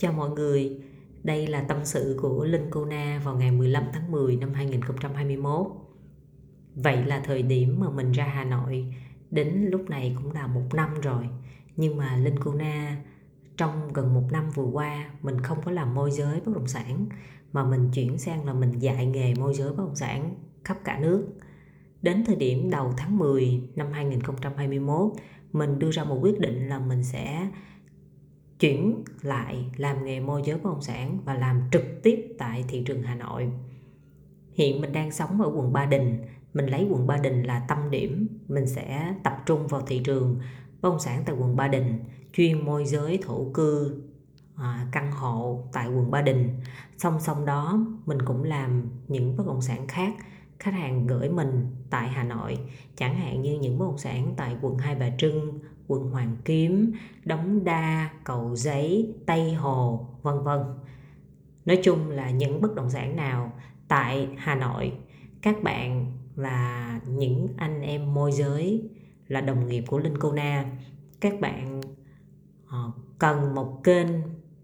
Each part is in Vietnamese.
Chào mọi người, đây là tâm sự của Linh Cô Na vào ngày 15 tháng 10 năm 2021. Vậy là thời điểm mà mình ra Hà Nội đến lúc này cũng là một năm rồi. Nhưng mà Linh Cô Na trong gần một năm vừa qua mình không có làm môi giới bất động sản mà mình chuyển sang là mình dạy nghề môi giới bất động sản khắp cả nước. Đến thời điểm đầu tháng 10 năm 2021 mình đưa ra một quyết định là mình sẽ chuyển lại làm nghề môi giới bất động sản và làm trực tiếp tại thị trường Hà Nội. Hiện mình đang sống ở quận Ba Đình, mình lấy quận Ba Đình là tâm điểm, mình sẽ tập trung vào thị trường bất động sản tại quận Ba Đình, chuyên môi giới thổ cư à, căn hộ tại quận Ba Đình. Song song đó mình cũng làm những bất động sản khác khách hàng gửi mình tại Hà Nội chẳng hạn như những bất động sản tại quận Hai Bà Trưng, quận Hoàng Kiếm, Đống Đa, Cầu Giấy, Tây Hồ, vân vân. Nói chung là những bất động sản nào tại Hà Nội các bạn là những anh em môi giới là đồng nghiệp của Linh Cô Na các bạn ờ, cần một kênh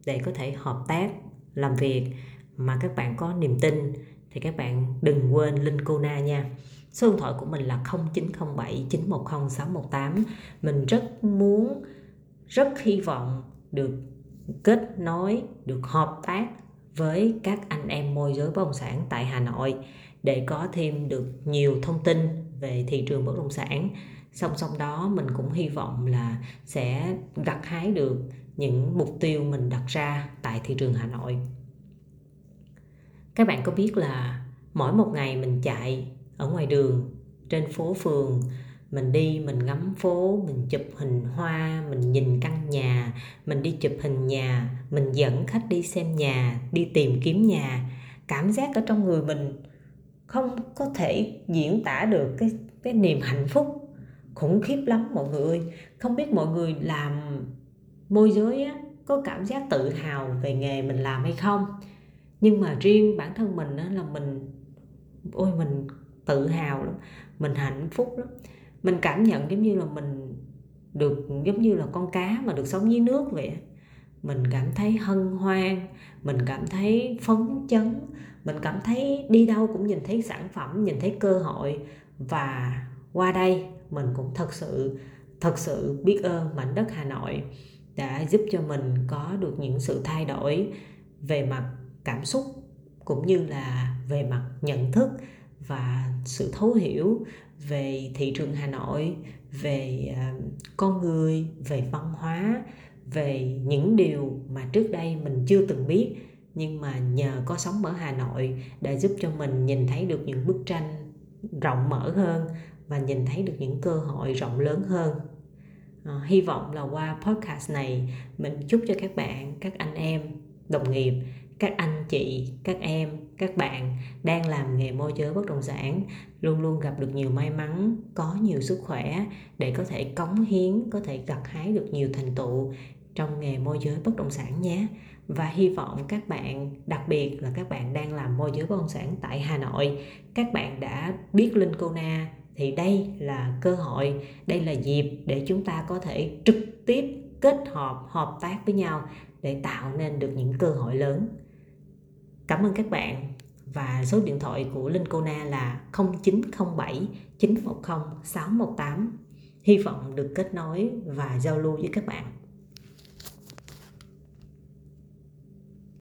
để có thể hợp tác làm việc mà các bạn có niềm tin thì các bạn đừng quên Linh Cô Na nha. Số điện thoại của mình là 0907 910 618 mình rất muốn, rất hy vọng được kết nối, được hợp tác với các anh em môi giới bất động sản tại Hà Nội để có thêm được nhiều thông tin về thị trường bất động sản. Song song đó, mình cũng hy vọng là sẽ gặt hái được những mục tiêu mình đặt ra tại thị trường Hà Nội các bạn có biết là mỗi một ngày mình chạy ở ngoài đường trên phố phường mình đi mình ngắm phố mình chụp hình hoa mình nhìn căn nhà mình đi chụp hình nhà mình dẫn khách đi xem nhà đi tìm kiếm nhà. Cảm giác ở trong người mình không có thể diễn tả được cái cái niềm hạnh phúc. Khủng khiếp lắm mọi người ơi. Không biết mọi người làm môi giới á, có cảm giác tự hào về nghề mình làm hay không? Nhưng mà riêng bản thân mình là mình, ôi, mình tự hào lắm, mình hạnh phúc lắm. Mình cảm nhận giống như là mình được, giống như là con cá mà được sống dưới nước vậy mình cảm thấy hân hoan, mình cảm thấy phấn chấn, mình cảm thấy đi đâu cũng nhìn thấy sản phẩm, nhìn thấy cơ hội. Và qua đây mình cũng thật sự thật sự biết ơn mảnh đất Hà Nội đã giúp cho mình có được những sự thay đổi về mặt cảm xúc cũng như là về mặt nhận thức và sự thấu hiểu về thị trường Hà Nội, về ờ, con người, về văn hóa, về những điều mà trước đây mình chưa từng biết nhưng mà nhờ có sống ở Hà Nội đã giúp cho mình nhìn thấy được những bức tranh rộng mở hơn và nhìn thấy được những cơ hội rộng lớn hơn. À, hy vọng là qua podcast này mình chúc cho các bạn, các anh em, đồng nghiệp các anh chị, các em, các bạn đang làm nghề môi giới bất động sản luôn luôn gặp được nhiều may mắn, có nhiều sức khỏe để có thể cống hiến, có thể gặt hái được nhiều thành tựu trong nghề môi giới bất động sản nhé. Và hy vọng các bạn, đặc biệt là các bạn đang làm môi giới bất động sản tại Hà Nội, các bạn đã biết Linh Cô Na thì đây là cơ hội, đây là dịp để chúng ta có thể trực tiếp kết hợp hợp tác với nhau để tạo nên được những cơ hội lớn. Cảm ơn các bạn và số điện thoại của Linh Cô Na là 0907 910 618. Hy vọng được kết nối và giao lưu với các bạn.